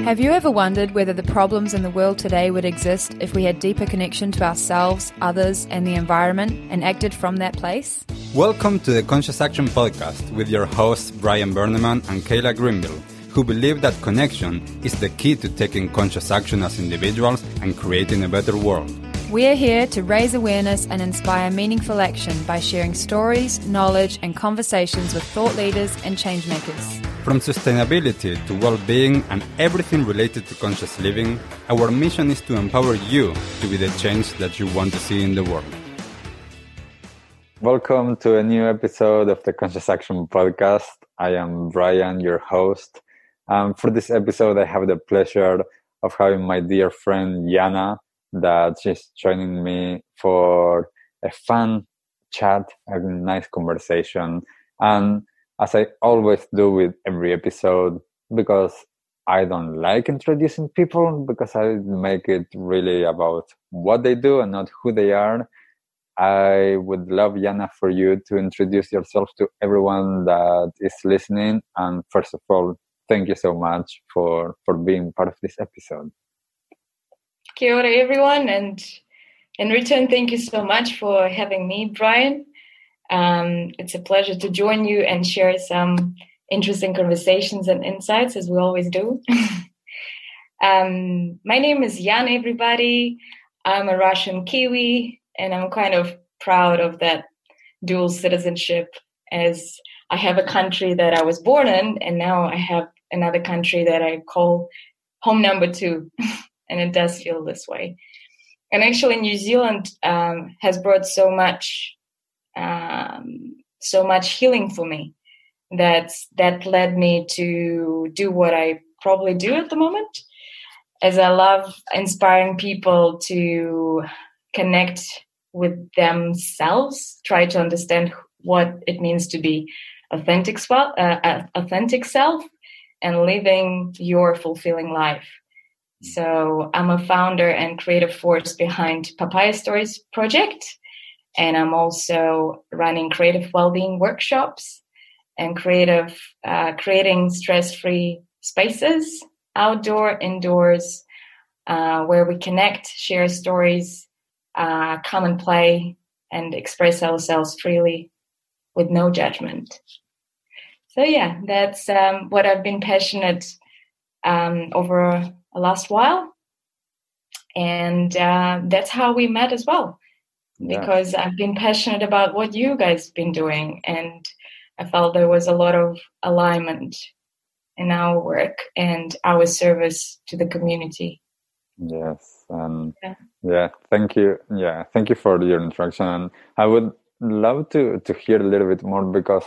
Mm-hmm. Have you ever wondered whether the problems in the world today would exist if we had deeper connection to ourselves, others, and the environment and acted from that place? Welcome to the Conscious Action Podcast with your hosts Brian Berneman and Kayla Greenville, who believe that connection is the key to taking conscious action as individuals and creating a better world. We are here to raise awareness and inspire meaningful action by sharing stories, knowledge, and conversations with thought leaders and changemakers. From sustainability to well being and everything related to conscious living, our mission is to empower you to be the change that you want to see in the world. Welcome to a new episode of the Conscious Action Podcast. I am Brian, your host. Um, for this episode, I have the pleasure of having my dear friend Yana, that she's joining me for a fun chat, a nice conversation. And as I always do with every episode, because I don't like introducing people because I make it really about what they do and not who they are. I would love Yana for you to introduce yourself to everyone that is listening. And first of all, thank you so much for for being part of this episode. Kia ora, everyone, and in return, thank you so much for having me, Brian. Um, it's a pleasure to join you and share some interesting conversations and insights, as we always do. um, my name is Jan, everybody. I'm a Russian Kiwi, and I'm kind of proud of that dual citizenship as I have a country that I was born in, and now I have another country that I call home number two, and it does feel this way. And actually, New Zealand um, has brought so much um, so much healing for me. That that led me to do what I probably do at the moment as I love inspiring people to connect with themselves, try to understand what it means to be authentic, uh, uh, authentic self, and living your fulfilling life. So I'm a founder and creative force behind Papaya Stories Project, and I'm also running creative well-being workshops and creative uh, creating stress-free spaces outdoor indoors uh, where we connect share stories uh, come and play and express ourselves freely with no judgment. So yeah that's um, what i've been passionate um, over a last while. And uh, that's how we met as well because yeah. I've been passionate about what you guys have been doing and I felt there was a lot of alignment in our work and our service to the community. Yes. Um, yeah. yeah. Thank you. Yeah. Thank you for your introduction. And I would love to, to hear a little bit more because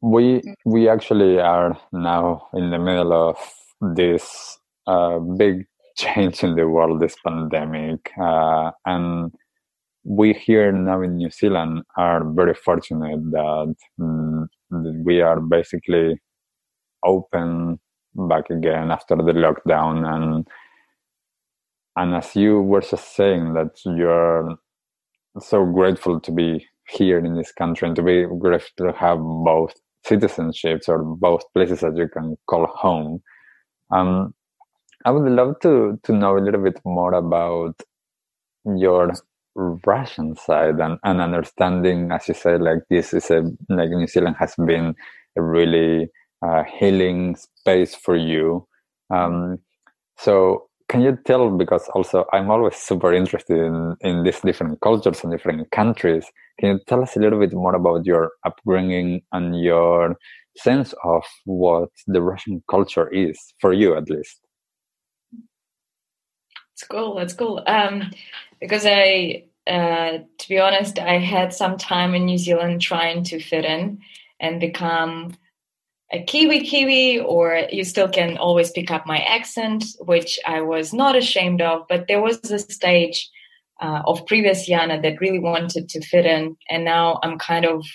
we, mm-hmm. we actually are now in the middle of this uh, big change in the world, this pandemic. Uh, and we here now in New Zealand are very fortunate that, mm, that we are basically open back again after the lockdown. And and as you were just saying that you're so grateful to be here in this country and to be grateful to have both citizenships or both places that you can call home. Um, i would love to to know a little bit more about your Russian side and, and understanding, as you said, like this is a like New Zealand has been a really uh, healing space for you. Um, so can you tell because also I'm always super interested in in these different cultures and different countries. Can you tell us a little bit more about your upbringing and your sense of what the Russian culture is for you, at least? It's cool. That's cool. Um, because I, uh, to be honest, I had some time in New Zealand trying to fit in and become a Kiwi Kiwi, or you still can always pick up my accent, which I was not ashamed of. But there was a stage uh, of previous Yana that really wanted to fit in, and now I'm kind of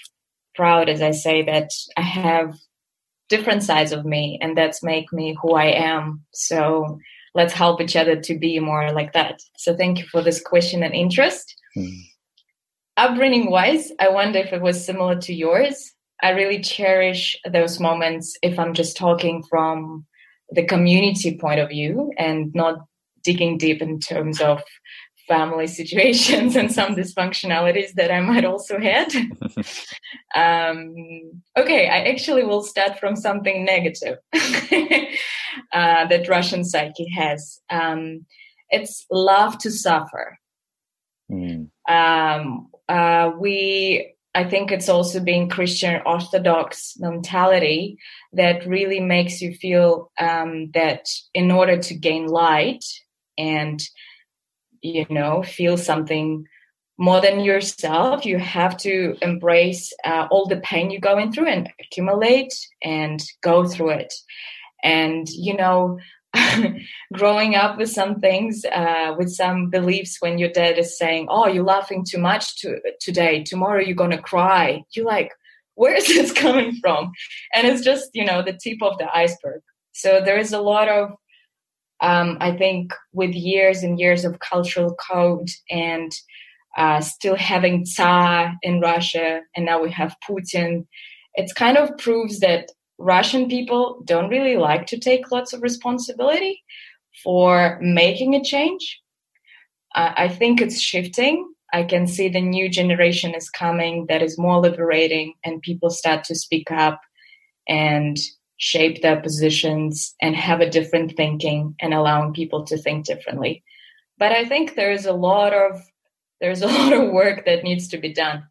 proud, as I say, that I have different sides of me, and that's make me who I am. So let's help each other to be more like that. So thank you for this question and interest. Mm. Upbringing wise, I wonder if it was similar to yours. I really cherish those moments if I'm just talking from the community point of view and not digging deep in terms of family situations and some dysfunctionalities that I might also had. um, okay, I actually will start from something negative uh, that Russian psyche has. Um, it's love to suffer. Mm. Um, uh, we I think it's also being Christian Orthodox mentality that really makes you feel um, that in order to gain light and you know feel something more than yourself, you have to embrace uh, all the pain you're going through and accumulate and go through it. And you know, growing up with some things, uh, with some beliefs when your dad is saying, Oh, you're laughing too much to, today, tomorrow you're to cry. You're like, Where is this coming from? And it's just, you know, the tip of the iceberg. So there is a lot of, um, I think, with years and years of cultural code and uh, still having Tsar in Russia, and now we have Putin, it kind of proves that Russian people don't really like to take lots of responsibility for making a change. Uh, I think it's shifting. I can see the new generation is coming that is more liberating, and people start to speak up and shape their positions and have a different thinking and allowing people to think differently. But I think there's a lot of there's a lot of work that needs to be done,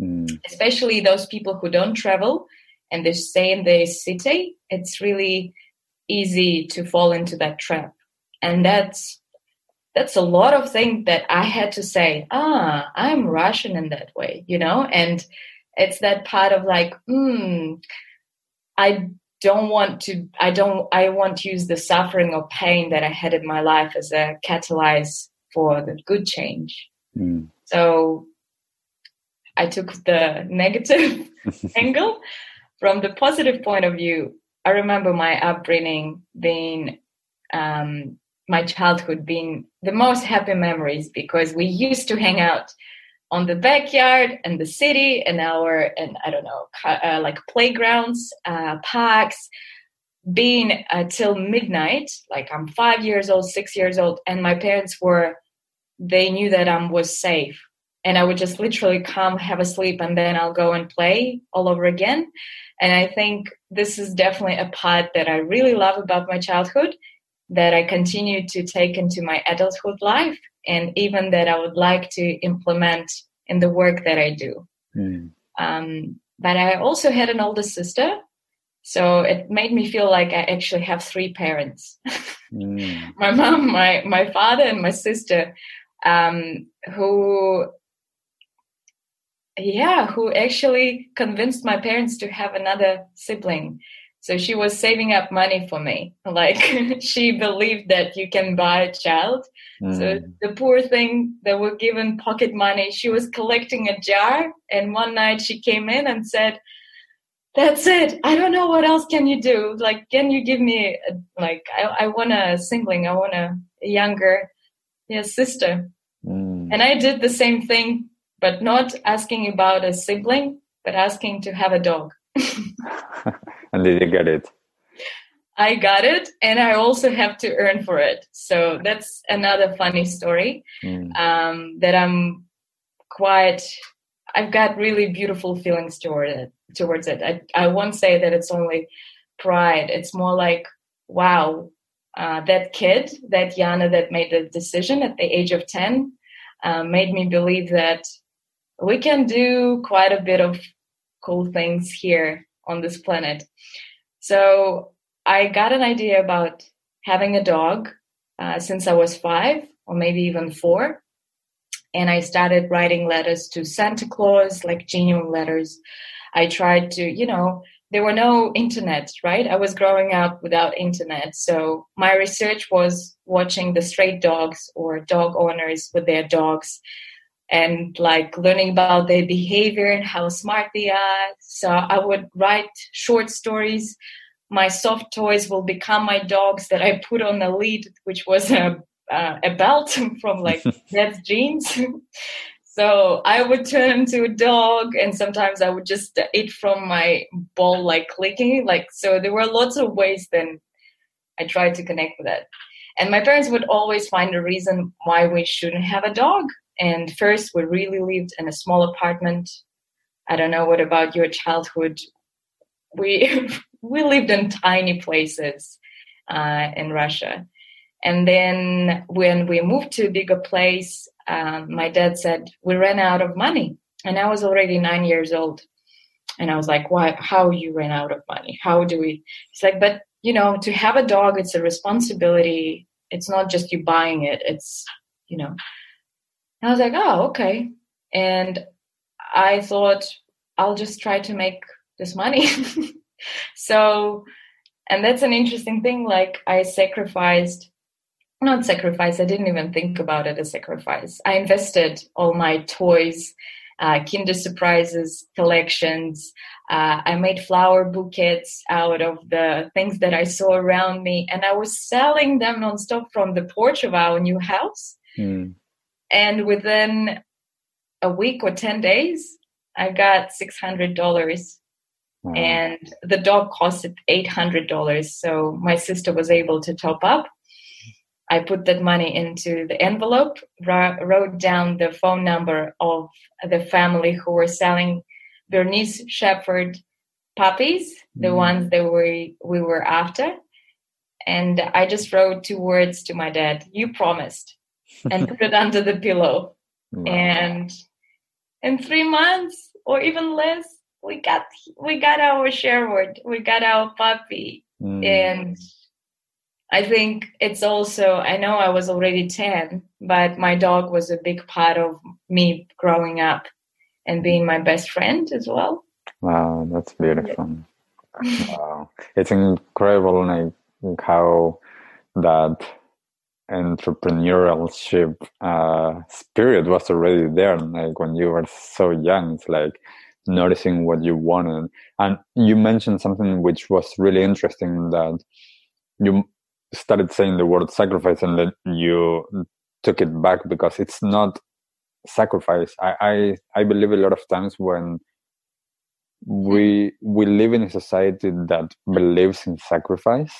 mm. especially those people who don't travel and they stay in the city, it's really easy to fall into that trap. And that's that's a lot of things that I had to say, ah, I'm Russian in that way, you know? And it's that part of like, hmm, I don't want to I don't I want to use the suffering or pain that I had in my life as a catalyst for the good change. Mm. So I took the negative angle from the positive point of view, I remember my upbringing being, um, my childhood being the most happy memories because we used to hang out on the backyard and the city and our and I don't know uh, like playgrounds, uh, parks, being uh, till midnight. Like I'm five years old, six years old, and my parents were they knew that I was safe, and I would just literally come, have a sleep, and then I'll go and play all over again. And I think this is definitely a part that I really love about my childhood that I continue to take into my adulthood life and even that I would like to implement in the work that I do. Mm. Um, but I also had an older sister. So it made me feel like I actually have three parents. mm. My mom, my, my father, and my sister, um, who yeah, who actually convinced my parents to have another sibling. So she was saving up money for me. Like she believed that you can buy a child. Mm. So the poor thing that were given pocket money, she was collecting a jar. And one night she came in and said, that's it. I don't know what else can you do. Like, can you give me a, like, I, I want a sibling. I want a, a younger yeah, sister. Mm. And I did the same thing but not asking about a sibling, but asking to have a dog. and did you get it? I got it, and I also have to earn for it. So that's another funny story mm. um, that I'm quite. I've got really beautiful feelings toward it. Towards it, I, I won't say that it's only pride. It's more like, wow, uh, that kid, that Yana, that made the decision at the age of ten, uh, made me believe that we can do quite a bit of cool things here on this planet. So I got an idea about having a dog uh, since I was five or maybe even four. And I started writing letters to Santa Claus, like genuine letters. I tried to, you know, there were no internet, right? I was growing up without internet. So my research was watching the stray dogs or dog owners with their dogs and like learning about their behavior and how smart they are. So I would write short stories. My soft toys will become my dogs that I put on a lead, which was a uh, a belt from like dad's jeans. so I would turn into a dog, and sometimes I would just eat from my bowl, like clicking. Like so, there were lots of ways then I tried to connect with that. And my parents would always find a reason why we shouldn't have a dog. And first, we really lived in a small apartment. I don't know what about your childhood. We we lived in tiny places uh, in Russia. And then when we moved to a bigger place, um, my dad said we ran out of money, and I was already nine years old. And I was like, "Why? How you ran out of money? How do we?" He's like, "But you know, to have a dog, it's a responsibility. It's not just you buying it. It's you know." I was like, "Oh, okay." And I thought I'll just try to make this money. so, and that's an interesting thing. Like I sacrificed not sacrifice. I didn't even think about it as sacrifice. I invested all my toys, uh, Kinder Surprises collections. Uh, I made flower bouquets out of the things that I saw around me, and I was selling them nonstop from the porch of our new house. Mm. And within a week or 10 days, I got $600. Wow. And the dog costed $800. So my sister was able to top up I put that money into the envelope, wrote down the phone number of the family who were selling Bernese Shepherd puppies, the mm. ones that we we were after. And I just wrote two words to my dad, you promised, and put it under the pillow. Wow. And in three months or even less, we got we got our Sherwood, we got our puppy. Mm. And I think it's also, I know I was already 10, but my dog was a big part of me growing up and being my best friend as well. Wow, that's beautiful. wow. It's incredible like how that entrepreneurship uh, spirit was already there. Like when you were so young, it's like noticing what you wanted. And you mentioned something which was really interesting that you started saying the word sacrifice and then you took it back because it's not sacrifice. I, I, I believe a lot of times when we we live in a society that believes in sacrifice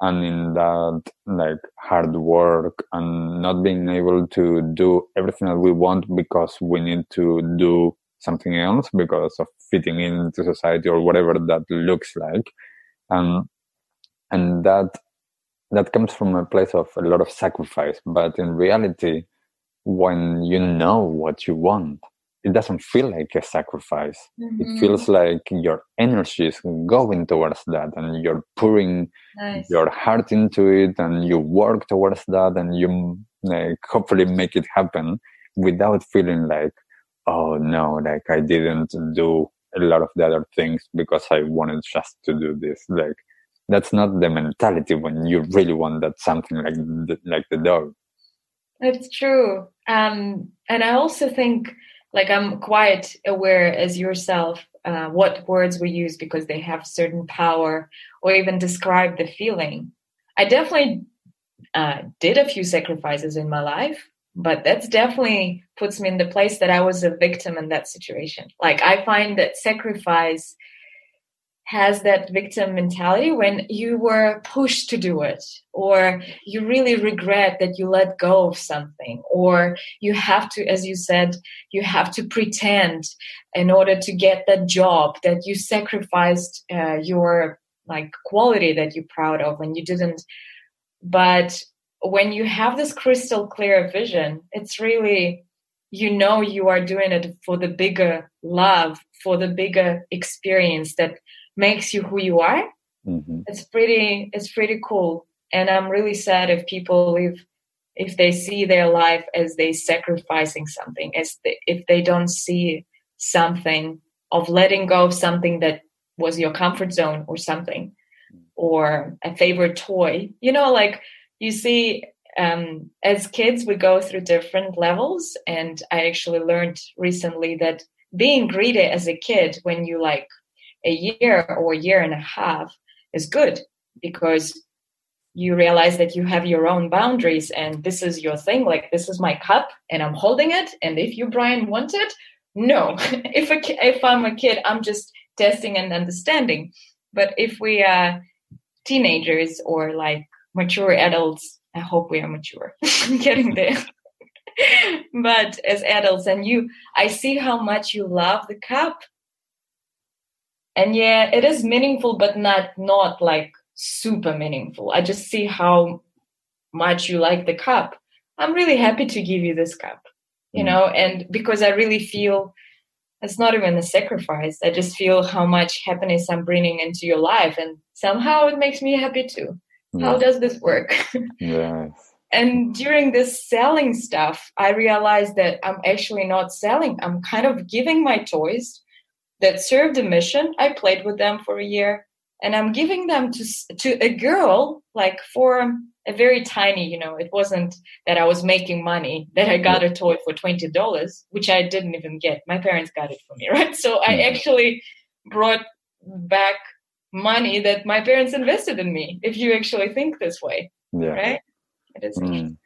and in that like hard work and not being able to do everything that we want because we need to do something else because of fitting into society or whatever that looks like and and that that comes from a place of a lot of sacrifice. But in reality, when you know what you want, it doesn't feel like a sacrifice. Mm-hmm. It feels like your energy is going towards that and you're pouring nice. your heart into it and you work towards that and you like, hopefully make it happen without feeling like, oh no, like I didn't do a lot of the other things because I wanted just to do this. Like that's not the mentality when you really want that something like the, like the dog it's true um, and i also think like i'm quite aware as yourself uh, what words we use because they have certain power or even describe the feeling. I definitely uh, did a few sacrifices in my life but that's definitely puts me in the place that i was a victim in that situation. Like i find that sacrifice has that victim mentality when you were pushed to do it or you really regret that you let go of something or you have to as you said you have to pretend in order to get that job that you sacrificed uh, your like quality that you're proud of and you didn't. But when you have this crystal clear vision it's really you know you are doing it for the bigger love for the bigger experience that makes you who you are mm-hmm. it's pretty it's pretty cool and i'm really sad if people if if they see their life as they sacrificing something as they, if they don't see something of letting go of something that was your comfort zone or something or a favorite toy you know like you see um, as kids we go through different levels and i actually learned recently that being greedy as a kid when you like a year or a year and a half is good because you realize that you have your own boundaries and this is your thing like this is my cup and i'm holding it and if you brian want it no if a, if i'm a kid i'm just testing and understanding but if we are teenagers or like mature adults. I hope we are mature, getting there. but as adults and you, I see how much you love the cup. And yeah, it is meaningful, but not not like super meaningful. I just see how much you like the cup. I'm really happy to give you this cup, you mm. know, and because I really feel it's not even a sacrifice. I just feel how much happiness I'm bringing into your life, and somehow it makes me happy too. Yeah. How does this work? yes. And during this selling stuff, I realized that I'm actually not selling. I'm kind of giving my toys that served a mission. I played with them for a year, and I'm giving them to to a girl like for a very tiny, you know, it wasn't that I was making money, that I got a toy for $20, which I didn't even get. My parents got it for me, right? So I mm-hmm. actually brought back money that my parents invested in me, if you actually think this way. Yeah. Right? It is mm.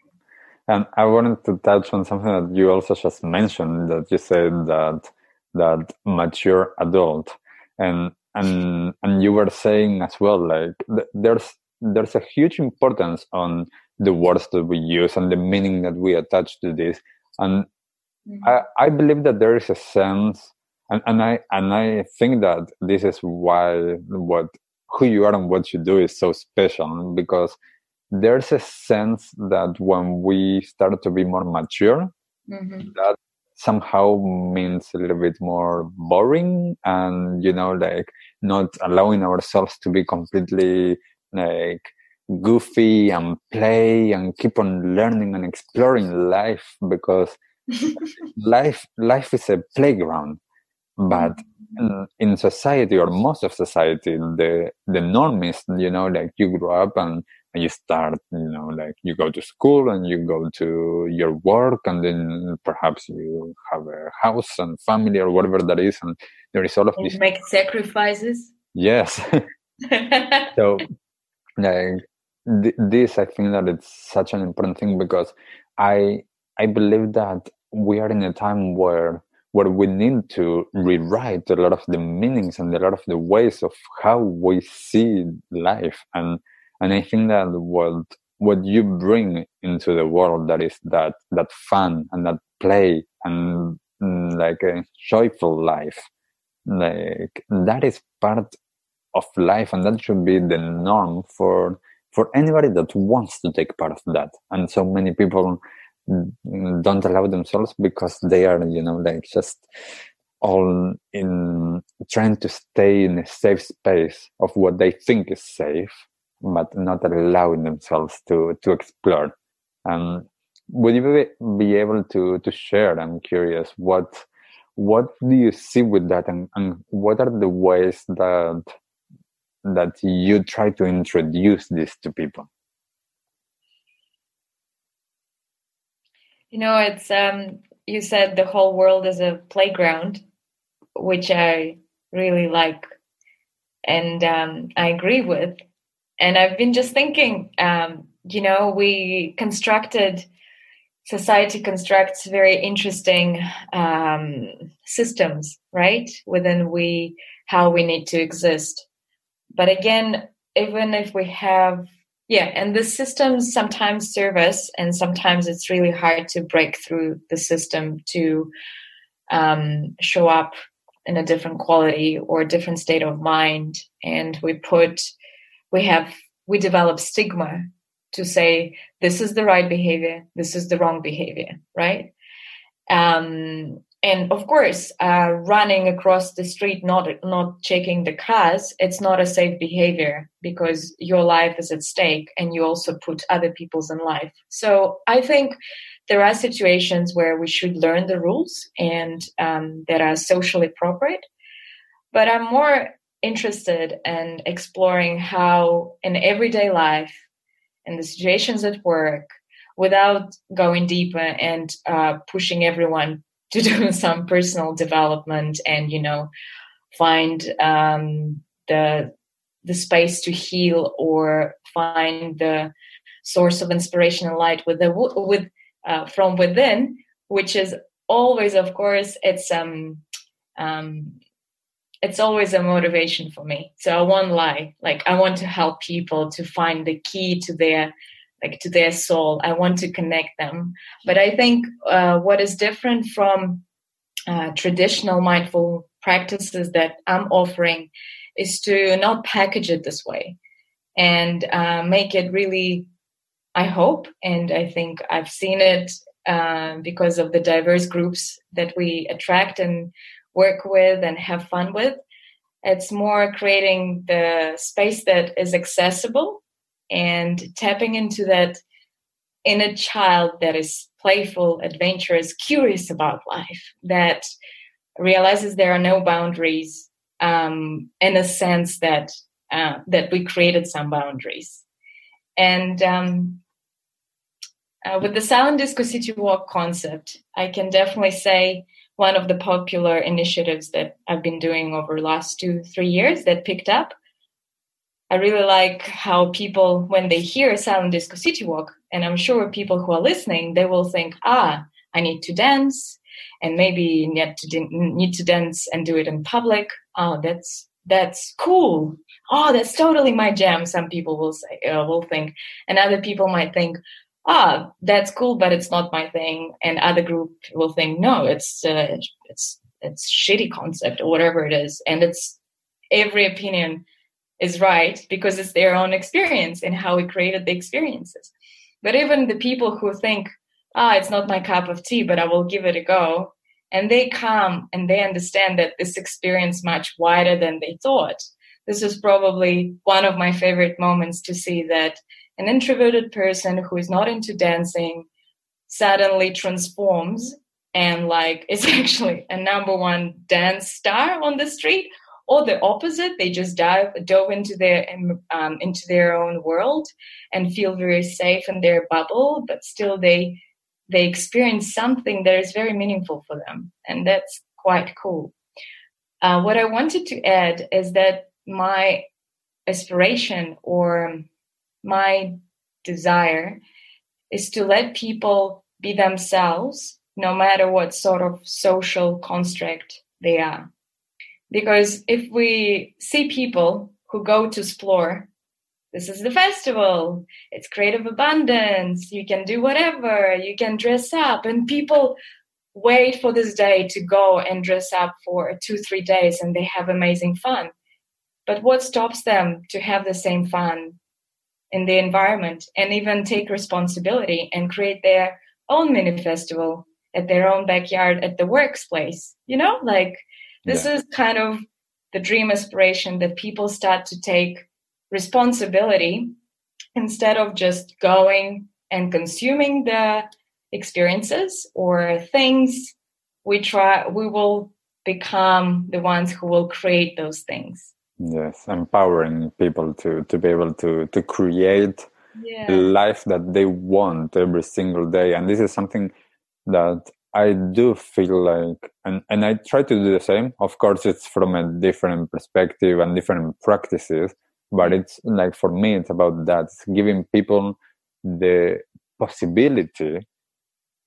And I wanted to touch on something that you also just mentioned that you said that that mature adult and and and you were saying as well like th- there's there's a huge importance on the words that we use and the meaning that we attach to this. And mm-hmm. I, I believe that there is a sense, and, and I and I think that this is why what who you are and what you do is so special because there's a sense that when we start to be more mature, mm-hmm. that somehow means a little bit more boring and you know like not allowing ourselves to be completely like goofy and play and keep on learning and exploring life because life life is a playground. But mm-hmm. in, in, society or most of society the the norm is you know like you grow up and, and you start you know like you go to school and you go to your work and then perhaps you have a house and family or whatever that is and there is all of this make sacrifices? Yes. So like th- this i think that it's such an important thing because i i believe that we are in a time where where we need to rewrite a lot of the meanings and a lot of the ways of how we see life and and i think that what what you bring into the world that is that that fun and that play and mm, like a joyful life like that is part of life and that should be the norm for for anybody that wants to take part of that. And so many people don't allow themselves because they are you know like just all in trying to stay in a safe space of what they think is safe but not allowing themselves to to explore and would you be able to to share i'm curious what what do you see with that and, and what are the ways that that you try to introduce this to people? You know, it's um, you said the whole world is a playground, which I really like, and um, I agree with. And I've been just thinking, um, you know, we constructed society constructs very interesting um, systems, right? Within we how we need to exist but again, even if we have, yeah, and the systems sometimes serve us, and sometimes it's really hard to break through the system to um, show up in a different quality or a different state of mind. And we put, we have, we develop stigma to say this is the right behavior, this is the wrong behavior, right? Um, and of course uh, running across the street not not checking the cars it's not a safe behavior because your life is at stake and you also put other people's in life so i think there are situations where we should learn the rules and um, that are socially appropriate but i'm more interested in exploring how in everyday life in the situations at work without going deeper and uh, pushing everyone to do some personal development and you know find um, the the space to heal or find the source of inspiration and light with the with uh, from within which is always of course it's um um it's always a motivation for me. So I won't lie. Like I want to help people to find the key to their like to their soul. I want to connect them. But I think uh, what is different from uh, traditional mindful practices that I'm offering is to not package it this way and uh, make it really. I hope, and I think I've seen it uh, because of the diverse groups that we attract and work with and have fun with. It's more creating the space that is accessible and tapping into that inner child that is playful, adventurous, curious about life, that realizes there are no boundaries um, in a sense that uh, that we created some boundaries. And um, uh, with the silent disco city walk concept, I can definitely say one of the popular initiatives that I've been doing over the last two, three years that picked up. I really like how people, when they hear Silent Disco City Walk, and I'm sure people who are listening, they will think, ah, I need to dance, and maybe need to need to dance and do it in public. Oh, that's that's cool. Oh, that's totally my jam. Some people will say, uh, will think, and other people might think, ah, that's cool, but it's not my thing. And other group will think, no, it's uh, it's it's shitty concept or whatever it is, and it's every opinion is right because it's their own experience and how we created the experiences. But even the people who think, ah, it's not my cup of tea, but I will give it a go, and they come and they understand that this experience much wider than they thought. This is probably one of my favorite moments to see that an introverted person who is not into dancing suddenly transforms and like is actually a number one dance star on the street or the opposite they just dive dove into their um, into their own world and feel very safe in their bubble but still they they experience something that is very meaningful for them and that's quite cool. Uh, what i wanted to add is that my aspiration or my desire is to let people be themselves no matter what sort of social construct they are. Because if we see people who go to explore, this is the festival, it's creative abundance, you can do whatever, you can dress up, and people wait for this day to go and dress up for two, three days and they have amazing fun. But what stops them to have the same fun in the environment and even take responsibility and create their own mini festival at their own backyard at the workplace you know like this yeah. is kind of the dream aspiration that people start to take responsibility instead of just going and consuming the experiences or things we try we will become the ones who will create those things yes empowering people to to be able to to create yeah. the life that they want every single day. And this is something that i do feel like and and i try to do the same. Of course it's from a different perspective and different practices but it's like for me it's about that. It's giving people the possibility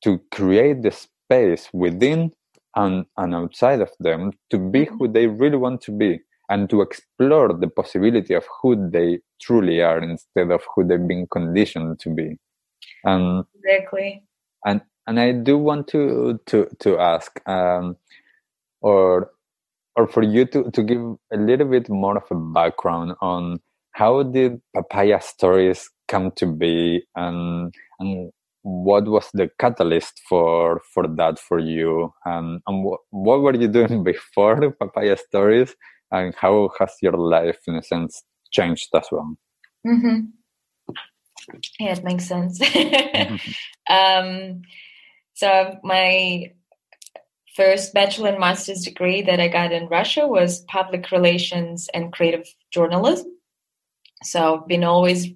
to create the space within and, and outside of them to be mm-hmm. who they really want to be and to explore the possibility of who they truly are instead of who they've been conditioned to be. And exactly. And and I do want to to to ask, um, or or for you to to give a little bit more of a background on how did papaya stories come to be and and what was the catalyst for for that for you and, and what, what were you doing before papaya stories and how has your life in a sense changed as well? Mm-hmm. yeah it makes sense. Um, so my first bachelor and master's degree that i got in russia was public relations and creative journalism. So i've been always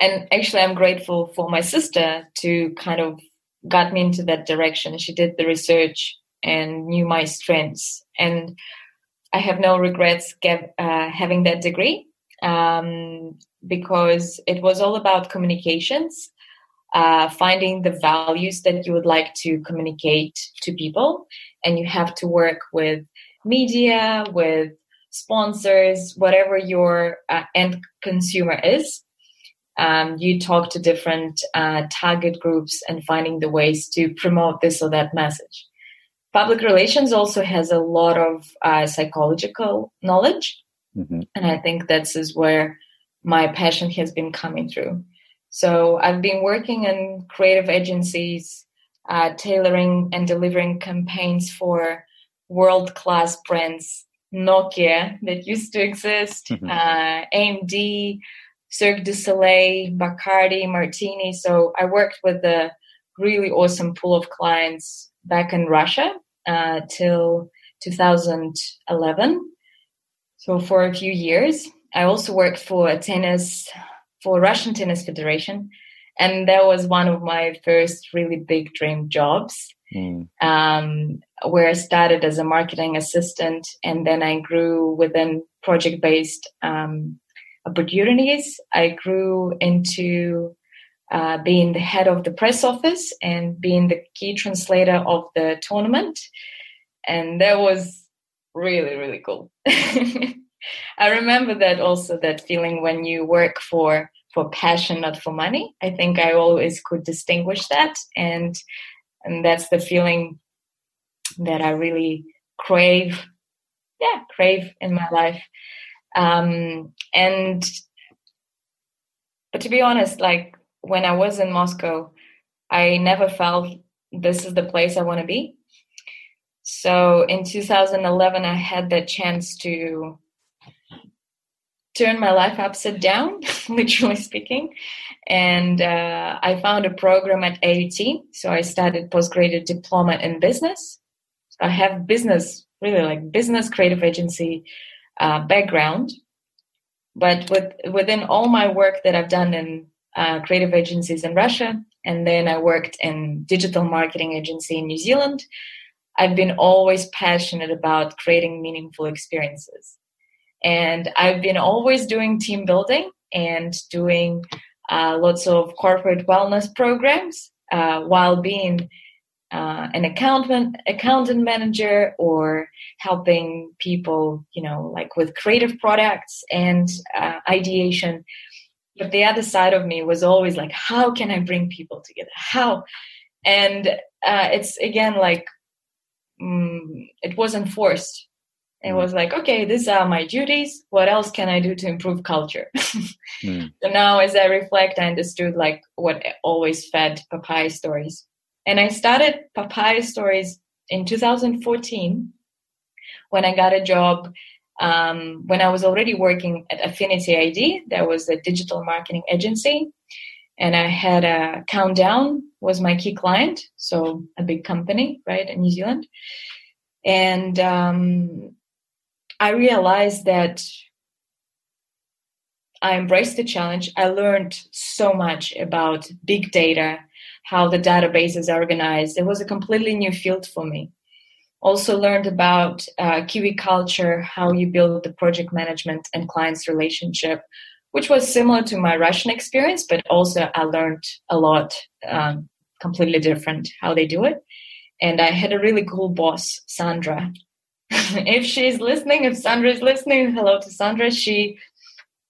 and actually i'm grateful for my sister to kind of got me into that direction. She did the research and knew my strengths. And I have no regrets get, uh, having that degree um, because it was all about communications, uh, finding the values that you would like to communicate to people, and you have to work with media, with sponsors, whatever your uh, end consumer is. Um, you talk to different uh, target groups and finding the ways to promote this or that message. Public relations also has a lot of uh, psychological knowledge, mm-hmm. and I think this is where my passion has been coming through. So I've been working in creative agencies, uh, tailoring and delivering campaigns for world class brands, Nokia that used to exist, mm-hmm. uh, AMD, Cirque du Soleil, Bacardi, Martini. So I worked with a really awesome pool of clients back in Russia uh, till 2011. So for a few years, I also worked for a tennis, for Russian Tennis Federation, and that was one of my first really big dream jobs. Mm. Um, where I started as a marketing assistant, and then I grew within project-based um, opportunities. I grew into uh, being the head of the press office and being the key translator of the tournament, and that was really really cool. I remember that also that feeling when you work for for passion, not for money. I think I always could distinguish that, and and that's the feeling that I really crave. Yeah, crave in my life. Um, and but to be honest, like when I was in Moscow, I never felt this is the place I want to be. So in 2011, I had that chance to turn my life upside down, literally speaking. And uh, I found a program at AUT. So I started postgraduate diploma in business. So I have business, really like business creative agency uh, background. But with, within all my work that I've done in uh, creative agencies in Russia, and then I worked in digital marketing agency in New Zealand, I've been always passionate about creating meaningful experiences. And I've been always doing team building and doing uh, lots of corporate wellness programs uh, while being uh, an accountant accountant manager or helping people you know like with creative products and uh, ideation but the other side of me was always like how can i bring people together? How? And uh, it's again like mm, it wasn't forced. It mm. was like okay these are my duties. What else can i do to improve culture? Mm. so now as i reflect i understood like what always fed papaya stories. And I started Papaya Stories in 2014 when I got a job um, when I was already working at Affinity ID. That was a digital marketing agency. And I had a Countdown was my key client, so a big company, right, in New Zealand. And um, I realized that I embraced the challenge. I learned so much about big data how the database are organized. It was a completely new field for me. Also learned about uh, Kiwi culture, how you build the project management and clients relationship, which was similar to my Russian experience, but also I learned a lot, um, completely different how they do it. And I had a really cool boss, Sandra. if she's listening, if Sandra is listening, hello to Sandra. She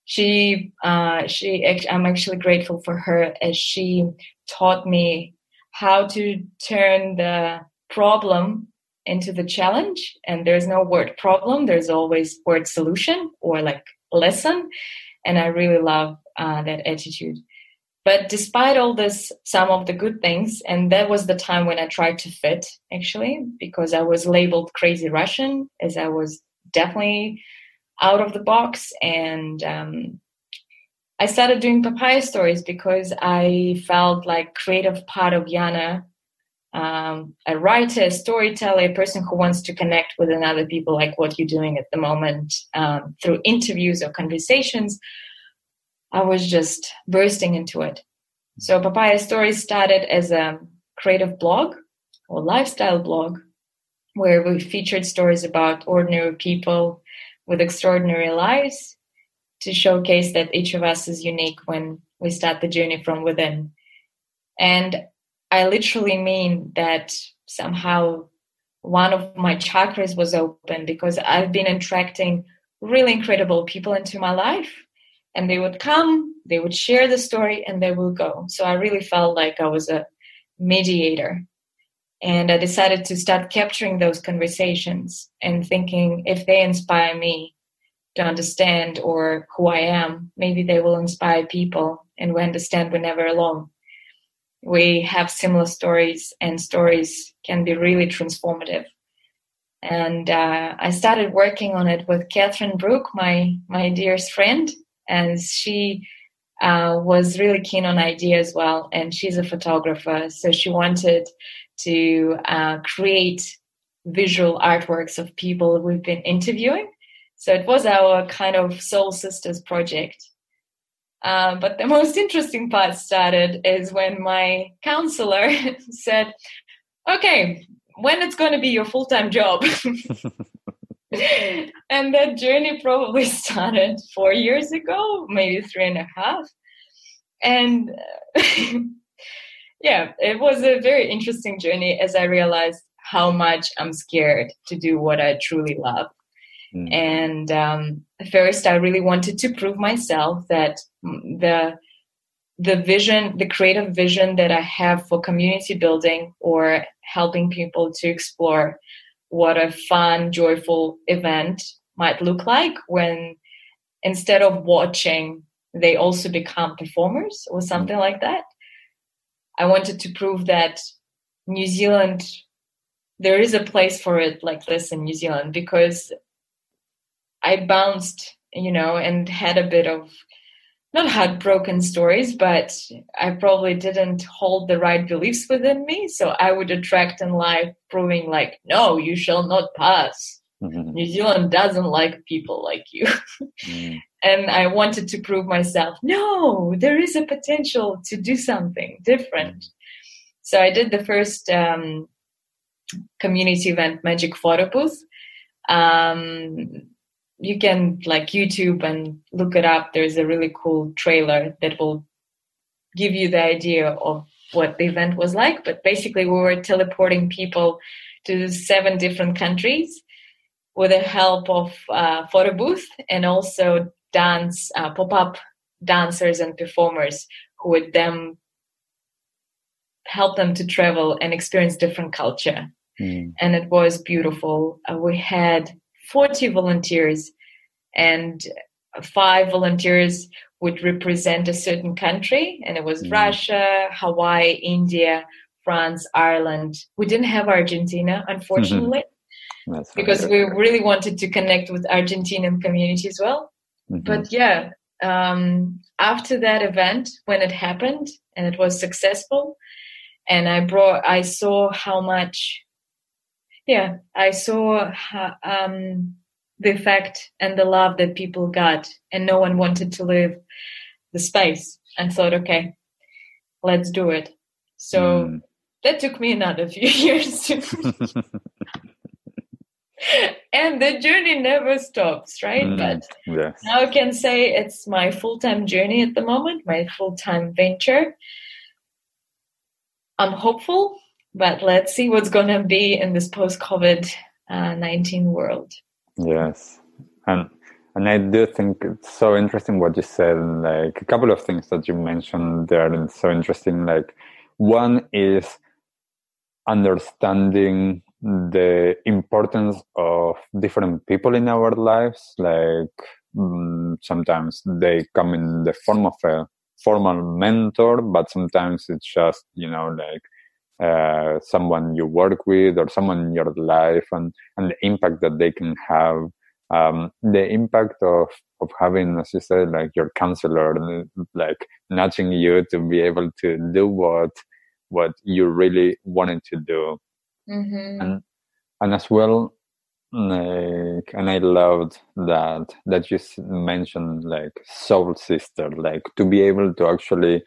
she uh, she i'm actually grateful for her as she taught me how to turn the problem into the challenge and there's no word problem. There's always word solution or like lesson and i really love uh, that attitude. But despite all this some of the good things and that was the time when i tried to fit actually because i was labeled crazy russian as i was definitely out of the box and um, I started doing papaya stories because I felt like creative part of Yana, um, a writer, a storyteller, a person who wants to connect with another people, like what you're doing at the moment um, through interviews or conversations. I was just bursting into it. So Papaya Stories started as a creative blog or lifestyle blog where we featured stories about ordinary people with extraordinary lives to showcase that each of us is unique when we start the journey from within. And I literally mean that somehow one of my chakras was open because I've been attracting really incredible people into my life. And they would come, they would share the story, and they will go. So I really felt like I was a mediator. And I decided to start capturing those conversations and thinking if they inspire me to understand or who I am, maybe they will inspire people and we understand we're never alone. We have similar stories and stories can be really transformative. And uh, I started working on it with Catherine Brook, my my dearest friend, as she uh, was really keen on idea as well, and she's a photographer, so she wanted to uh, create visual artworks of people we've been interviewing. So it was our kind of soul sisters project. Uh, but the most interesting part started is when my counselor said, "Okay, when it's going to be your full time job. and that journey probably started four years ago, maybe three and a half. And yeah, it was a very interesting journey as I realized how much I'm scared to do what I truly love. Mm. And um, first, I really wanted to prove myself that the the vision, the creative vision that I have for community building or helping people to explore what a fun, joyful event might look like when instead of watching, they also become performers or something like that. I wanted to prove that New Zealand, there is a place for it like this in New Zealand because I bounced, you know, and had a bit of not heartbroken stories, but I probably didn't hold the right beliefs within me. So I would attract in life proving like, no, you shall not pass. Mm-hmm. New Zealand doesn't like people like you. mm. And I wanted to prove myself, no, there is a potential to do something different. Mm. So I did the first um, community event, Magic Photo Booth. Um, you can like YouTube and look it up. There's a really cool trailer that will give you the idea of what the event was like. But basically, we were teleporting people to seven different countries with the help of uh, photo booth and also dance uh, pop-up dancers and performers who would then help them to travel and experience different culture. Mm. And it was beautiful. Uh, we had 40 volunteers and five volunteers would represent a certain country and it was mm. russia hawaii india france ireland we didn't have argentina unfortunately because we really wanted to connect with argentinian community as well mm-hmm. but yeah um, after that event when it happened and it was successful and i brought i saw how much yeah i saw um, the effect and the love that people got and no one wanted to leave the space and thought okay let's do it so mm. that took me another few years and the journey never stops right mm. but yes. now i can say it's my full-time journey at the moment my full-time venture i'm hopeful but let's see what's going to be in this post-covid uh, 19 world Yes, and and I do think it's so interesting what you said. Like a couple of things that you mentioned there, and so interesting. Like one is understanding the importance of different people in our lives. Like um, sometimes they come in the form of a formal mentor, but sometimes it's just you know like uh, someone you work with or someone in your life and, and the impact that they can have um, the impact of of having as you said like your counselor like nudging you to be able to do what what you really wanted to do mm-hmm. and and as well like and i loved that that you mentioned like soul sister like to be able to actually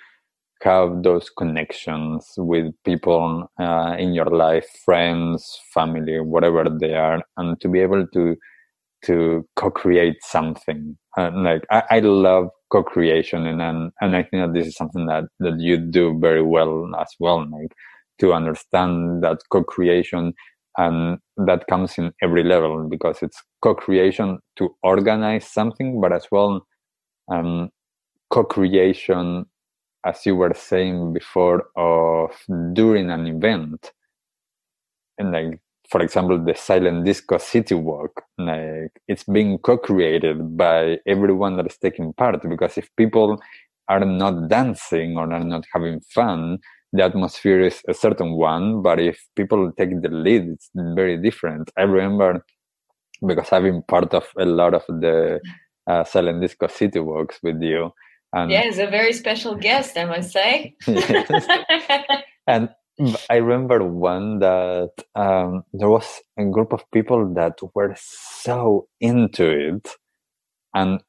have those connections with people uh, in your life, friends, family, whatever they are, and to be able to to co-create something. And like I, I love co-creation, and, and and I think that this is something that that you do very well as well, like to understand that co-creation and that comes in every level because it's co-creation to organize something but as well um, co-creation as you were saying before of during an event. And like for example the silent disco city walk like it's being co-created by everyone that is taking part because if people are not dancing or are not having fun the atmosphere is a certain one. But if people take the lead it's very different. I remember because i've been part of a lot of the uh, silent disco city walks with you and yeah he's a very special guest i must say. And i remember one that um, there was a group of people that were so into it and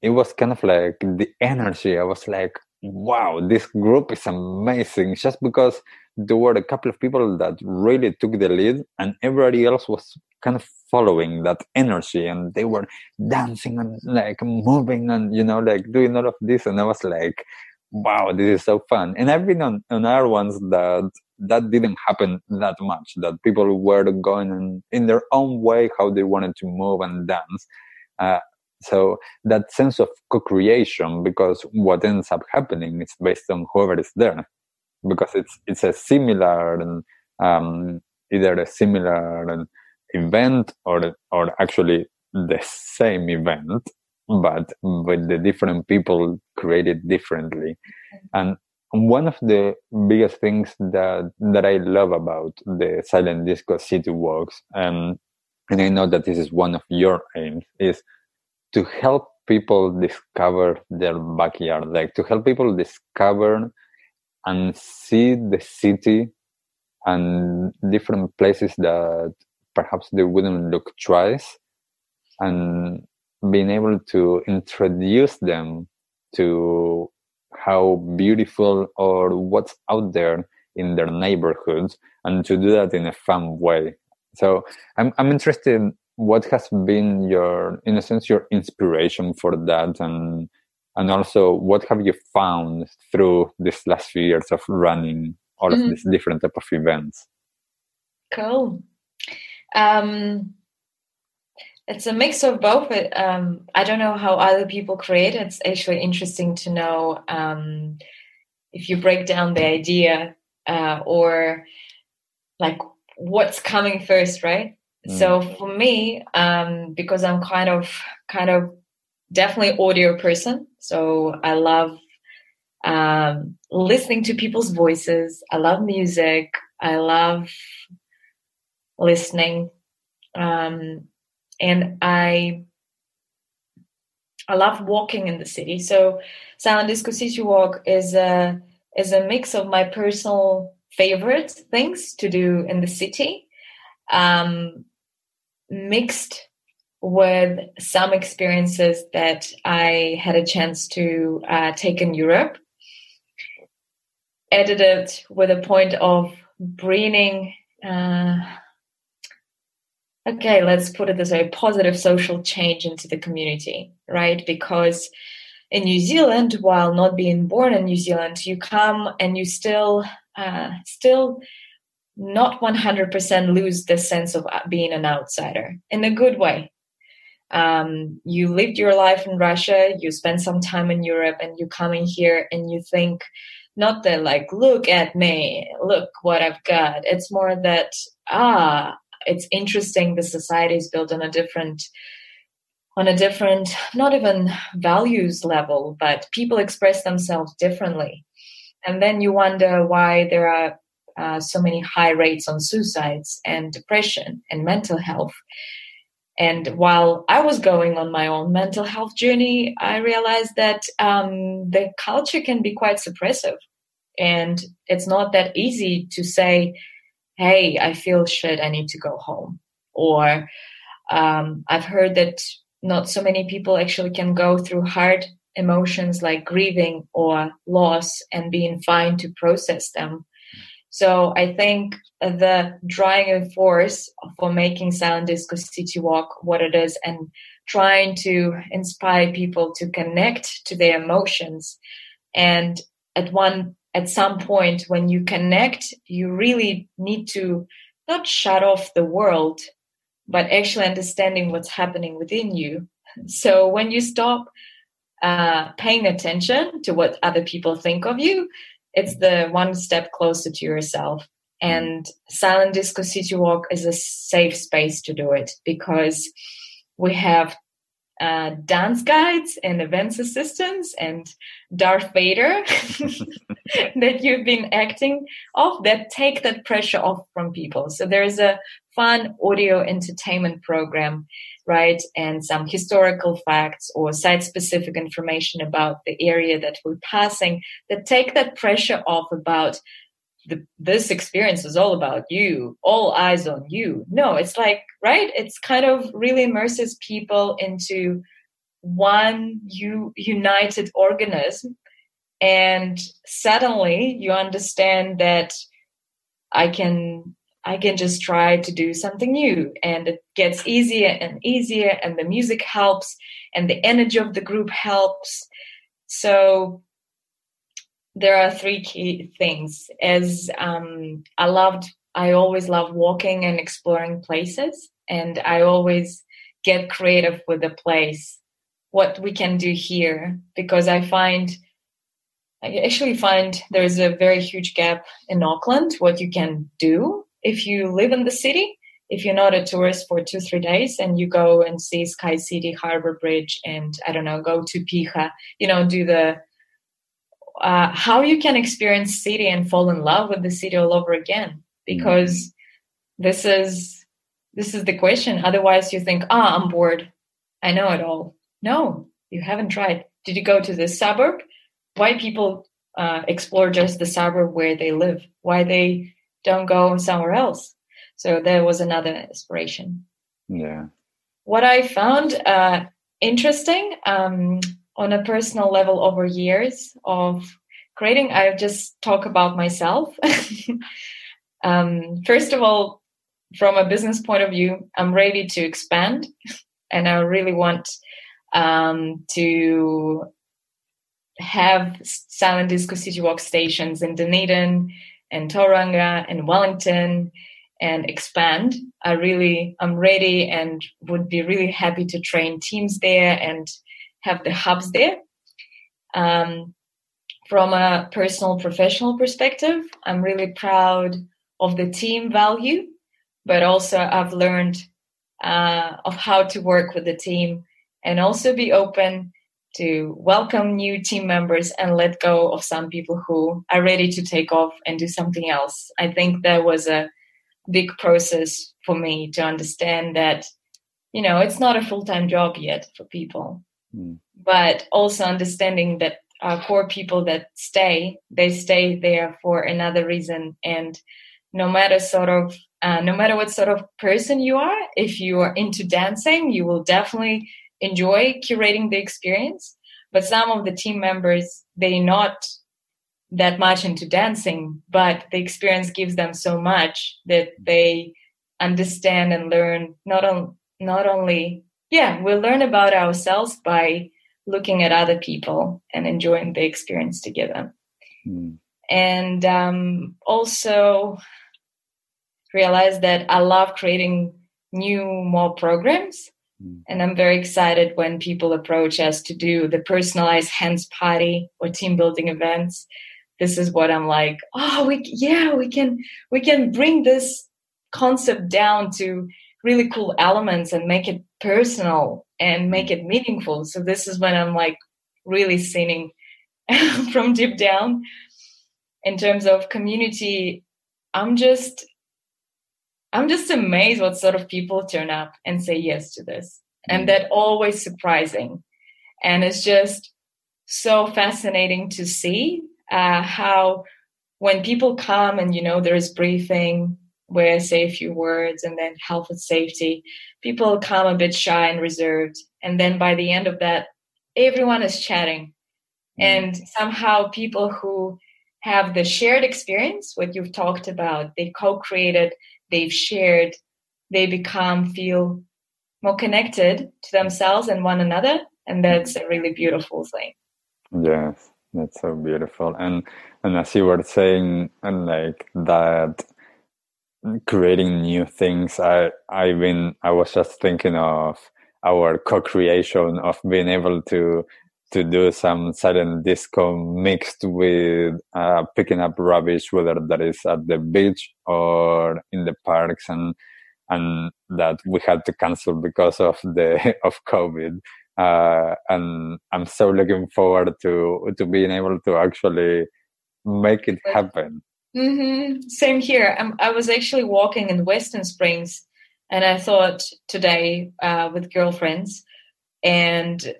it was kind of like the energy. I was like wow, this group is amazing. Just because there were a couple of people that really took the lead and everybody else was kind of following that energy and they were dancing and like moving and you know like doing all of this. And i was like wow this is so fun. And i've been on, on other ones that that didn't happen that much that people were going in, in their own way how they wanted to move and dance. Uh, so that sense of co-creation, because what ends up happening is based on whoever is there, because it's it's a similar, and um, either a similar event or or actually the same event, but with the different people created differently, and one of the biggest things that that I love about the silent disco city walks, um, and I know that this is one of your aims, is to help people discover their backyard, like to help people discover and see the city and different places that perhaps they wouldn't look twice and being able to introduce them to how beautiful or what's out there in their neighborhoods and to do that in a fun way. So I'm, I'm interested what has been your in a sense your inspiration for that and and also what have you found through these last few years of running all mm-hmm. of these different type of events cool um it's a mix of both um i don't know how other people create it's actually interesting to know um if you break down the idea uh or like what's coming first right so mm. for me, um, because I'm kind of kind of definitely audio person, so I love um, listening to people's voices. I love music. I love listening, um, and I I love walking in the city. So Silent Disco City Walk is a is a mix of my personal favorite things to do in the city. Um, mixed with some experiences that I had a chance to uh, take in Europe, edited with a point of bringing, uh, okay, let's put it this way, positive social change into the community, right? Because in New Zealand, while not being born in New Zealand, you come and you still, uh, still not 100% lose the sense of uh, being an outsider in a good way. Um, you lived your life in Russia, you spent some time in Europe, and you come in here and you think, not that like, look at me, look what I've got. It's more that, ah, it's interesting the society is built on a different on a different not even values level but people express themselves differently and then you wonder why there are uh, so many high rates on suicides and depression and mental health. And while I was going on my own mental health journey, I realized that um, the culture can be quite suppressive. And it's not that easy to say, hey, I feel shit, I need to go home. Or um, I've heard that not so many people actually can go through hard emotions like grieving or loss and being fine to process them so I think the driving force for making Silent Disco City Walk what it is and trying to inspire people to connect to their emotions. And at one, at some point when you connect, you really need to not shut off the world, but actually understanding what's happening within you. So when you stop uh, paying attention to what other people think of you, it's the one step closer to yourself. And Silent Disco City Walk is a safe space to do it because we have uh, dance guides and events assistants and Darth Vader that you've been acting off that take that pressure off from people. So there's a fun audio entertainment program, right? And some historical facts or site specific information about the area that we're passing that take that pressure off about the, this experience is all about you, all eyes on you. No, it's like, right? It's kind of really immerses people into one u- united organism. And suddenly you understand that I can I can just try to do something new and it gets easier and easier and the music helps and the energy of the group helps. So there are three key things. As um, i loved i always love walking and exploring places and i always get creative with the place what we can do here because i find i actually find there's a very huge gap in auckland what you can do if you live in the city. If you're not a tourist for two three days and you go and see sky city harbor bridge and i don't know go to piha you know do the uh, how you can experience city and fall in love with the city all over again because mm-hmm. this is this is the question. Otherwise you think ah i'm bored. I know it all. No you haven't tried. Did you go to the suburb? Why people uh, explore just the suburb where they live? Why they don't go somewhere else? So there was another inspiration. Yeah. What i found uh, interesting um, on a personal level over years of creating i just talk about myself. Um, first of all from a business point of view i'm ready to expand and i really want um, to have silent disco city walk stations in dunedin and tauranga and wellington and expand. I really i'm ready and would be really happy to train teams there and have the hubs there. Um, from a personal professional perspective, I'm really proud of the team value, but also I've learned uh, of how to work with the team and also be open to welcome new team members and let go of some people who are ready to take off and do something else. I think that was a big process for me to understand that, you know, it's not a full time job yet for people. Mm. But also understanding that uh, core people that stay, they stay there for another reason. And no matter sort of, uh, no matter what sort of person you are, if you are into dancing, you will definitely enjoy curating the experience. But some of the team members, they not that much into dancing, but the experience gives them so much that they understand and learn not on not only yeah, we learn about ourselves by looking at other people and enjoying the experience together. Mm. And um, also realize that I love creating new, more programs. Mm. And I'm very excited when people approach us to do the personalized hands party or team building events. This is what I'm like, oh, we, yeah, we can, we can bring this concept down to really cool elements and make it personal and make it meaningful. So this is when I'm like really singing from deep down. In terms of community, I'm just I'm just amazed what sort of people turn up and say yes to this. And mm. that always surprising. And it's just so fascinating to see uh, how when people come and you know there is briefing where I say a few words and then health and safety. People come a bit shy and reserved. And then by the end of that, everyone is chatting. Mm. And somehow people who have the shared experience, what you've talked about, they co-created, they've shared, they become, feel more connected to themselves and one another. And that's a really beautiful thing. Yes, that's so beautiful. And and as you were saying, and like that creating new things. I I've been I was just thinking of our co-creation of being able to to do some silent disco mixed with uh, picking up rubbish, whether that is at the beach or in the parks, and and that we had to cancel because of the of COVID. Uh, and I'm so looking forward to to being able to actually make it happen. Mm-hmm. Same here. I'm, i was actually walking in Western Springs, and I thought today uh, with girlfriends, and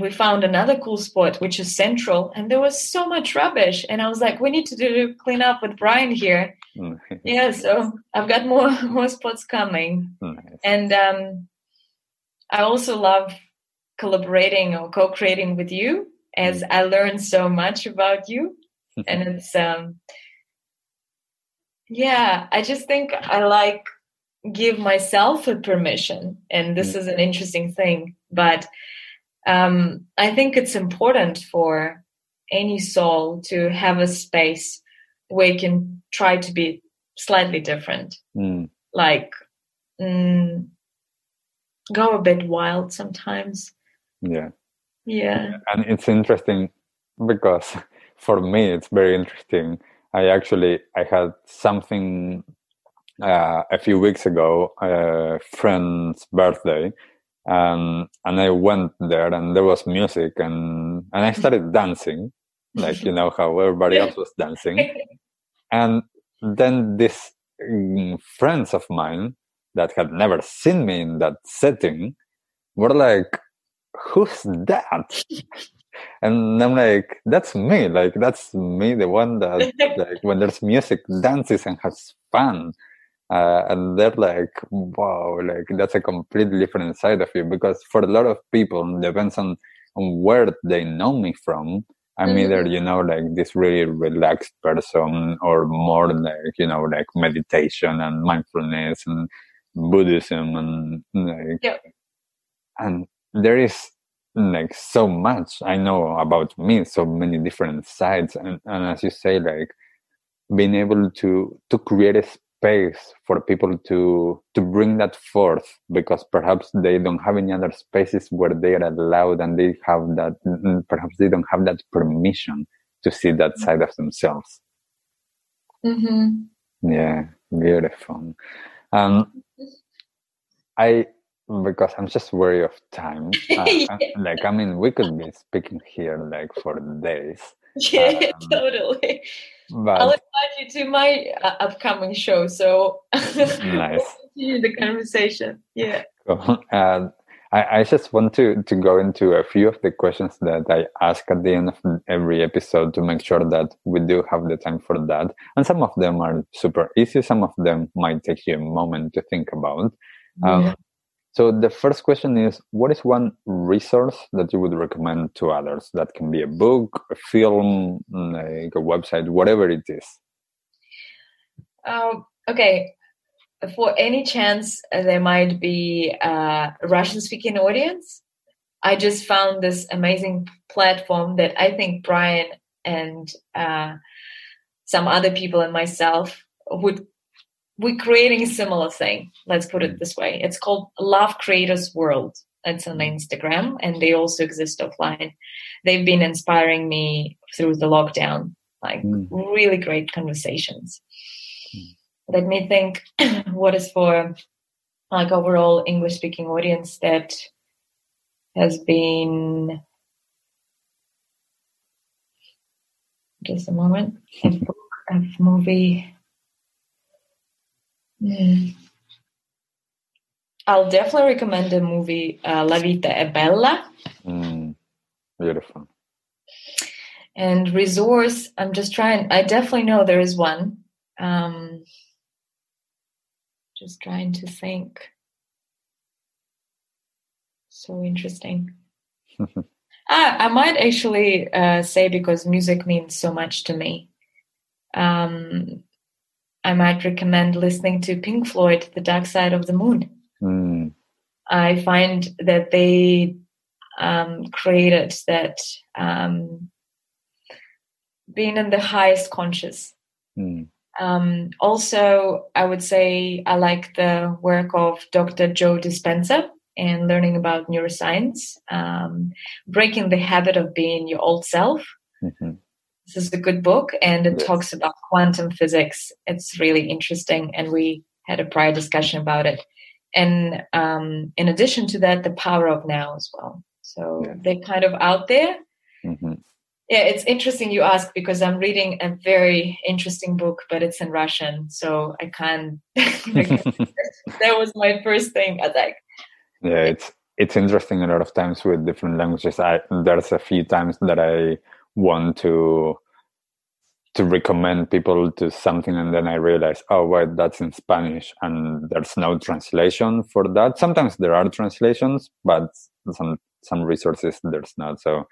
we found another cool spot which is central and there was so much rubbish and i was like we need to do clean up with brian here mm. yeah so i've got more more spots coming nice. and um, i also love collaborating or co-creating with you as mm. i learn so much about you and it's um yeah i just think i like give myself a permission and this mm. is an interesting thing but um, I think it's important for any soul to have a space where you can try to be slightly different. Mm. Like, mm, go a bit wild sometimes. Yeah. Yeah. And it's interesting because for me, it's very interesting. I actually, I had something uh, a few weeks ago, a friend's birthday, um, and I went there and there was music and, and I started dancing, like, you know, how everybody else was dancing. And then these mm, friends of mine that had never seen me in that setting were like, who's that? And I'm like, that's me. Like, that's me, the one that, like, when there's music, dances and has fun uh, and they're like wow like that's a completely different side of you because for a lot of people depends on, on where they know me from i'm mm-hmm. either you know like this really relaxed person or more like you know like meditation and mindfulness and buddhism and like yep. and there is like so much i know about me so many different sides and, and as you say like being able to to create a space for people to to bring that forth because perhaps they don't have any other spaces where they are allowed and they have that perhaps they don't have that permission to see that mm-hmm. side of themselves mm-hmm. yeah beautiful um i because i'm just worried of time uh, yeah. like i mean we could be speaking here like for days yeah um, totally but I'll invite you to my uh, upcoming show. So nice. continue the conversation. Yeah. Cool. And I, I just want to, to go into a few of the questions that I ask at the end of every episode to make sure that we do have the time for that. And some of them are super easy. Some of them might take you a moment to think about. Um. So the first question is, what is one resource that you would recommend to others? That can be a book, a film, like a website, whatever it is. Um, okay. For any chance there might be a Russian-speaking audience, I just found this amazing platform that I think Brian and uh, some other people and myself would we're creating a similar thing. Let's put it this way. It's called Love Creators World. It's on Instagram and they also exist offline. They've been inspiring me through the lockdown, like mm. really great conversations. Mm. Let me think what is for like overall English speaking audience that has been just a moment. A book, a movie Mm. I'll definitely recommend the movie uh, La Vita è Bella. Mm. Beautiful. And resource, I'm just trying, I definitely know there is one. Um, just trying to think. So interesting. ah, I might actually uh, say because music means so much to me. Um, I might recommend listening to Pink Floyd, The Dark Side of the Moon. Mm. I find that they um, created that um, being in the highest conscious. Mm. Um, also, I would say I like the work of Dr. Joe Dispenza and learning about neuroscience, um, breaking the habit of being your old self. Mm-hmm. This is a good book, and it yes. talks about quantum physics. It's really interesting, and we had a prior discussion about it. And um, in addition to that, the power of now as well. So yeah. they're kind of out there. Mm-hmm. Yeah, it's interesting you ask because I'm reading a very interesting book, but it's in Russian, so I can't. that was my first thing. I was like, yeah, it's it's interesting a lot of times with different languages. I there's a few times that I want to to recommend people to something and then i realize oh wait that's in spanish and there's no translation for that. Sometimes there are translations but some some resources there's not. So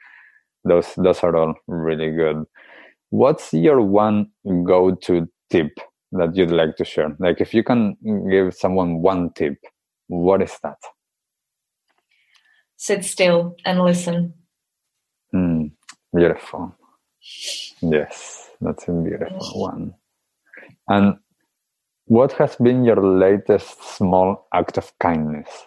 those those are all really good. What's your one go-to tip that you'd like to share? Like if you can give someone one tip what is that? Sit still and listen. Mm, beautiful yes that's a beautiful one and what has been your latest small act of kindness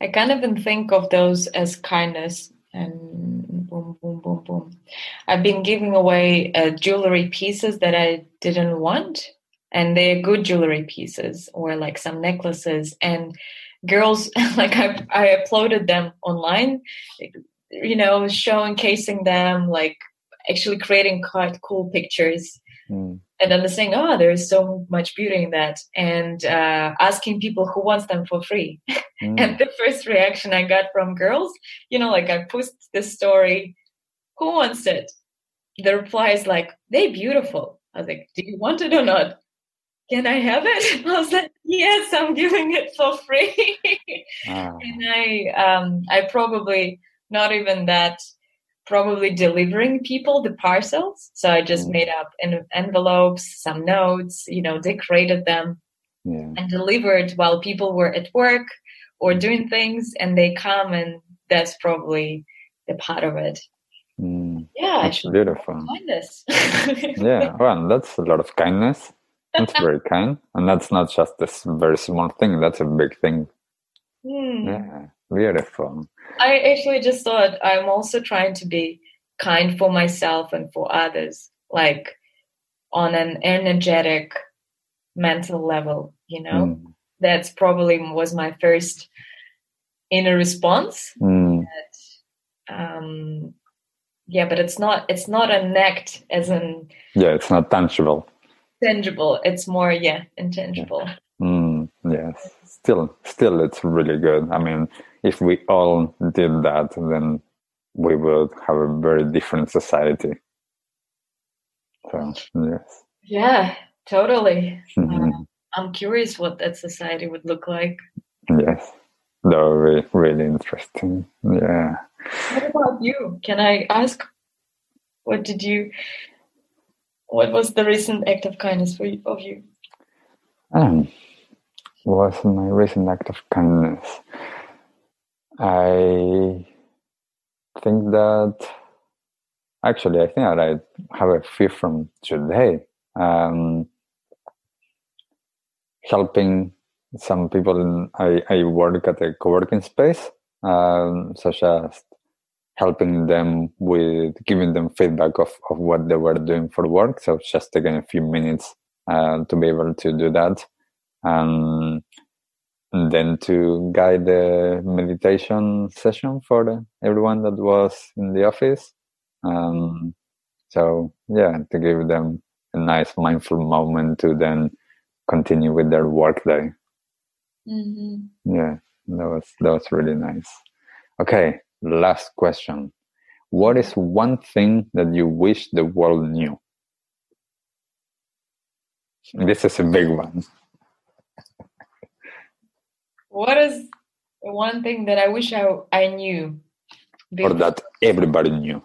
I can't even think of those as kindness and boom, boom, boom, boom. I've been giving away uh, jewelry pieces that I didn't want, and they're good jewelry pieces, or like some necklaces. And girls, like I, I uploaded them online, you know, showcasing them, like actually creating quite cool pictures. Mm and saying, oh there's so much beauty in that and uh, asking people who wants them for free mm. and the first reaction i got from girls you know like i post this story who wants it the reply is like they beautiful i was like do you want it or not can i have it i was like yes i'm giving it for free ah. and i um i probably not even that probably delivering people the parcels. So I just mm. made up envelopes, some notes, you know, decorated them yeah. and delivered while people were at work or doing things and they come and that's probably the part of it. Mm. Yeah, that's beautiful. Kindness. yeah, well, that's a lot of kindness. That's very kind, and that's not just this very small thing. That's a big thing. Mm. Yeah, beautiful. I actually just thought I'm also trying to be kind for myself and for others, like on an energetic mental level, you know? Mm. That's probably was my first inner response. Mm. That, um, yeah, but it's not it's not an act as in Yeah, it's not tangible. Tangible. It's more, yeah, intangible. Mm, yes. Still still it's really good. I mean if we all did that, then we would have a very different society. So, yes. Yeah, totally. Mm-hmm. Uh, I'm curious what that society would look like. Yes, that would be really interesting. Yeah. What about you? Can I ask? What did you? What was the recent act of kindness for you, of you? Um, was my recent act of kindness? I think that actually, I think that I have a few from today. Um, helping some people, in, I, I work at a co working space, um, such as helping them with giving them feedback of, of what they were doing for work. So it's just taking a few minutes uh, to be able to do that. Um, and then to guide the meditation session for everyone that was in the office. Um, so yeah, to give them a nice mindful moment to then continue with their workday. Mm-hmm. Yeah, that was that was really nice. Okay, last question. What is one thing that you wish the world knew? This is a big one. What is the one thing that I wish I, I knew? Before? Or that everybody knew.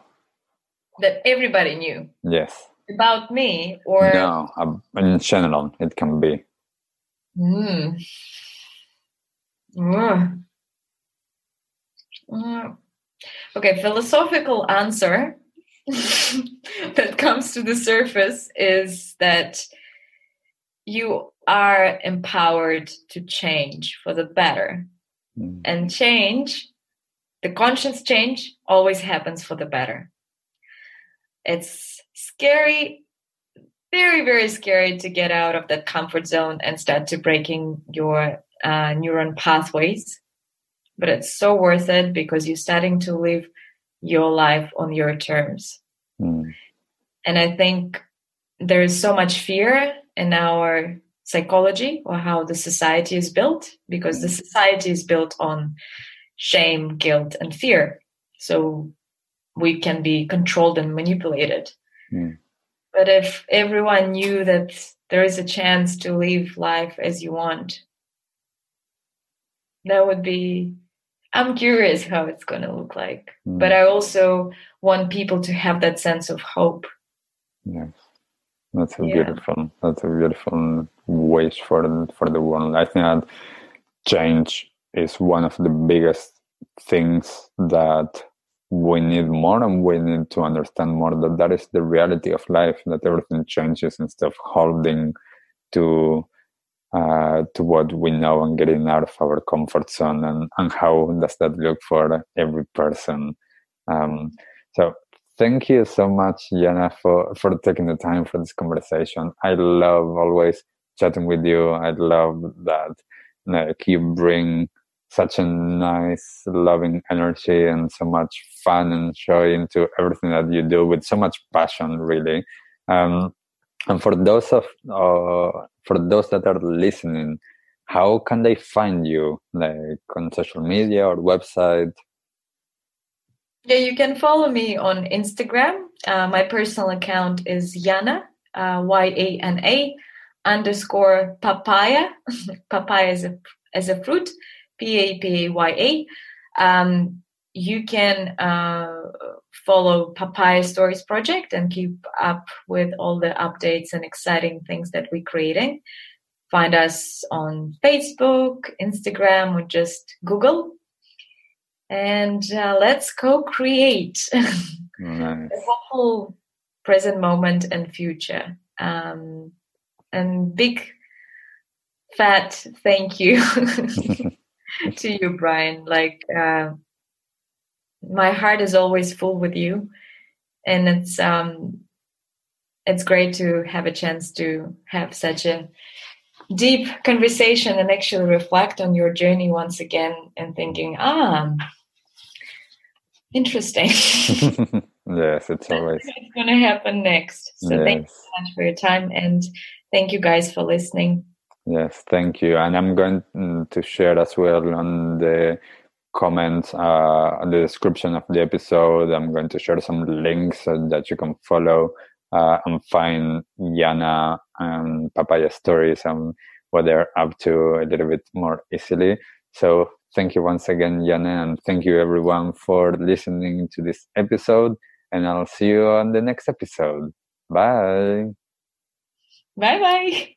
That everybody knew. Yes. About me or no, in general it can be. Mm. Mm. Mm. Okay, philosophical answer that comes to the surface is that you are empowered to change for the better. Mm. And change, the conscious change, always happens for the better. It's scary, very, very scary to get out of that comfort zone and start to breaking your uh, neuron pathways. But it's so worth it because you're starting to live your life on your terms. Mm. And I think there is so much fear in our psychology or how the society is built because the mm. society is built on shame, guilt, and fear. So we can be controlled and manipulated. Mm. But if everyone knew that there is a chance to live life as you want, that would be I'm curious how it's going to look like. Mm. But I also want people to have that sense of hope. Yes. That's a yeah. beautiful that's a beautiful wish for for the world. I think that change is one of the biggest things that we need more and we need to understand more that that is the reality of life that everything changes instead of holding to uh, to what we know and getting out of our comfort zone and, and how does that look for every person? Um, so thank you so much Yana for, for taking the time for this conversation. I love always chatting with you. I love that like you bring such a nice loving energy and so much fun and joy into everything that you do with so much passion really. Um, and for those of uh, for those that are listening how can they find you like on social media or website? Yeah you can follow me on instagram. Uh, my personal account is yana uh, y-a-n-a underscore papaya. Papaya is a, as a fruit p-a-p-a-y-a um, you can uh, follow Papaya Stories Project and keep up with all the updates and exciting things that we're creating. Find us on Facebook, Instagram, or just Google. And uh, let's co create nice. the whole present moment and future. Um, and big fat thank you to you, Brian. Like, uh, my heart is always full with you. And it's um it's great to have a chance to have such a deep conversation and actually reflect on your journey once again and thinking ah interesting. Yes it's always it's going to happen next. So yes. thank you so much for your time and thank you guys for listening. Yes thank you. And i'm going to share as well on the comment uh, on the description of the episode. I'm going to share some links that you can follow uh, and find Yana and Papaya stories and what they're up to a little bit more easily. So thank you once again, Yana, and thank you everyone for listening to this episode. And I'll see you on the next episode. Bye. Bye bye.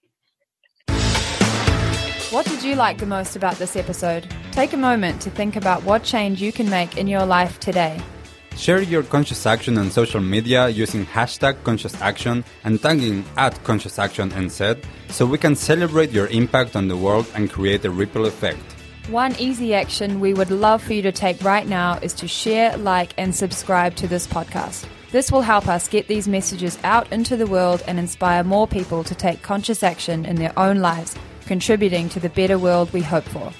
What did you like the most about this episode? Take a moment to think about what change you can make in your life today. Share your conscious action on social media using hashtag conscious action and tagging at conscious action NZ so we can celebrate your impact on the world and create a ripple effect. One easy action we would love for you to take right now is to share, like, and subscribe to this podcast. This will help us get these messages out into the world and inspire more people to take conscious action in their own lives contributing to the better world we hope for.